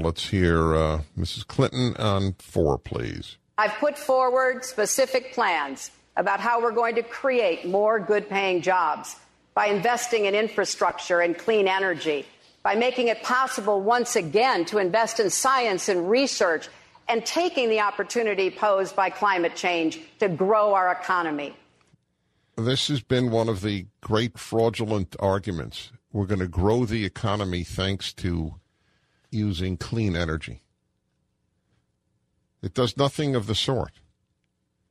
Let's hear uh, Mrs. Clinton on four, please. I've put forward specific plans about how we're going to create more good paying jobs by investing in infrastructure and clean energy, by making it possible once again to invest in science and research, and taking the opportunity posed by climate change to grow our economy. This has been one of the great fraudulent arguments. We're going to grow the economy thanks to using clean energy. It does nothing of the sort.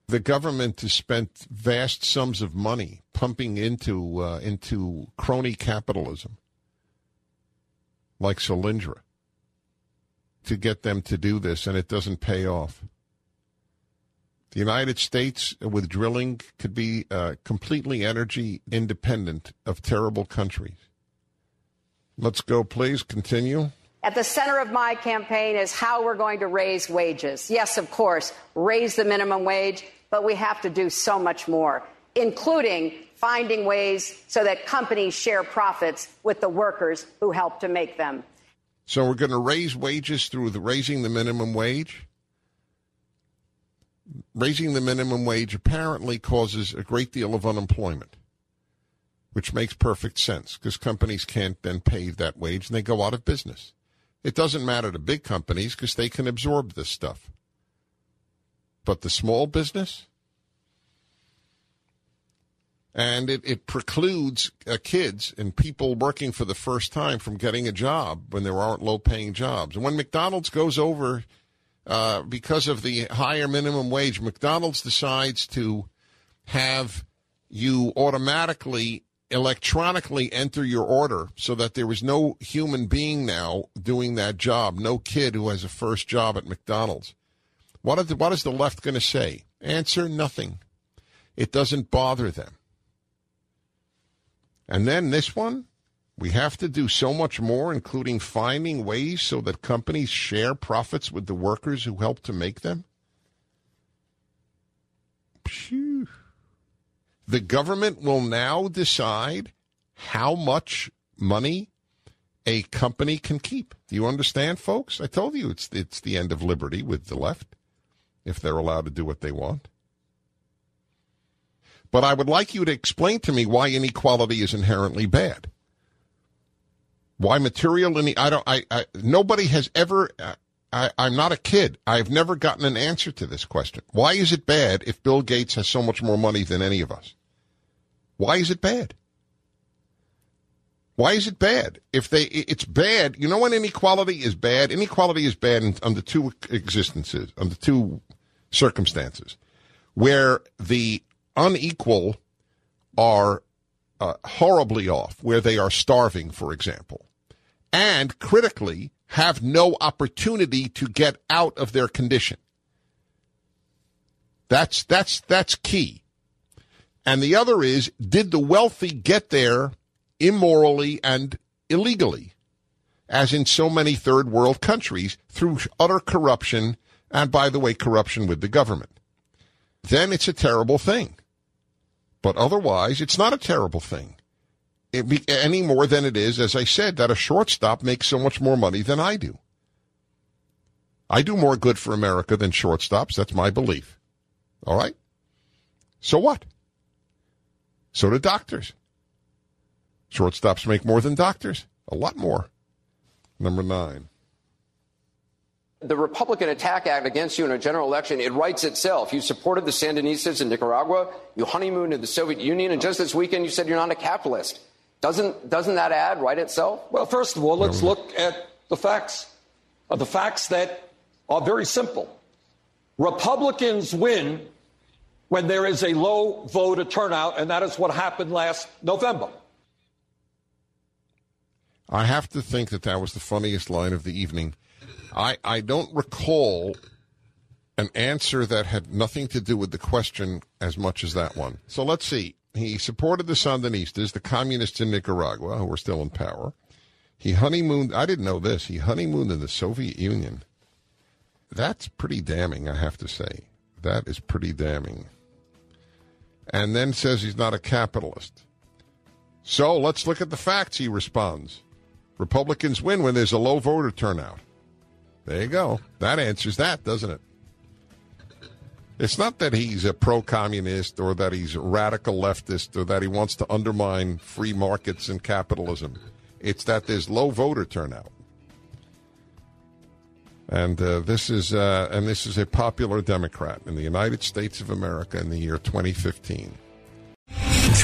The government has spent vast sums of money pumping into uh, into crony capitalism, like Solyndra, to get them to do this, and it doesn't pay off. The United States, with drilling, could be uh, completely energy independent of terrible countries. Let's go, please. Continue. At the center of my campaign is how we're going to raise wages. Yes, of course, raise the minimum wage, but we have to do so much more, including finding ways so that companies share profits with the workers who help to make them. So we're going to raise wages through the raising the minimum wage. Raising the minimum wage apparently causes a great deal of unemployment, which makes perfect sense because companies can't then pay that wage and they go out of business. It doesn't matter to big companies because they can absorb this stuff. But the small business? And it, it precludes uh, kids and people working for the first time from getting a job when there aren't low paying jobs. And when McDonald's goes over uh, because of the higher minimum wage, McDonald's decides to have you automatically electronically enter your order so that there is no human being now doing that job, no kid who has a first job at McDonald's. What, the, what is the left going to say? Answer nothing. It doesn't bother them. And then this one, we have to do so much more, including finding ways so that companies share profits with the workers who help to make them. The government will now decide how much money a company can keep. Do you understand, folks? I told you it's it's the end of liberty with the left if they're allowed to do what they want. But I would like you to explain to me why inequality is inherently bad. Why material in I don't I, I nobody has ever uh, I, I'm not a kid. I've never gotten an answer to this question. Why is it bad if Bill Gates has so much more money than any of us? Why is it bad? Why is it bad? If they, it's bad. You know when inequality is bad? Inequality is bad under two existences, under two circumstances, where the unequal are uh, horribly off, where they are starving, for example, and critically have no opportunity to get out of their condition. That's that's that's key. And the other is, did the wealthy get there immorally and illegally, as in so many third world countries, through utter corruption, and by the way, corruption with the government? Then it's a terrible thing. But otherwise, it's not a terrible thing. Be, any more than it is, as I said, that a shortstop makes so much more money than I do. I do more good for America than shortstops. That's my belief. All right? So what? So do doctors. Shortstops make more than doctors, a lot more. Number nine. The Republican Attack Act against you in a general election, it writes itself. You supported the Sandinistas in Nicaragua. You honeymooned in the Soviet Union. And just this weekend, you said you're not a capitalist. Doesn't, doesn't that ad write itself? Well, first of all, let's look at the facts. Uh, the facts that are very simple. Republicans win when there is a low voter turnout, and that is what happened last November. I have to think that that was the funniest line of the evening. I, I don't recall an answer that had nothing to do with the question as much as that one. So let's see. He supported the Sandinistas, the communists in Nicaragua, who were still in power. He honeymooned, I didn't know this, he honeymooned in the Soviet Union. That's pretty damning, I have to say. That is pretty damning. And then says he's not a capitalist. So let's look at the facts, he responds. Republicans win when there's a low voter turnout. There you go. That answers that, doesn't it? It's not that he's a pro communist or that he's radical leftist or that he wants to undermine free markets and capitalism. It's that there's low voter turnout. And uh, this is uh, and this is a popular Democrat in the United States of America in the year 2015.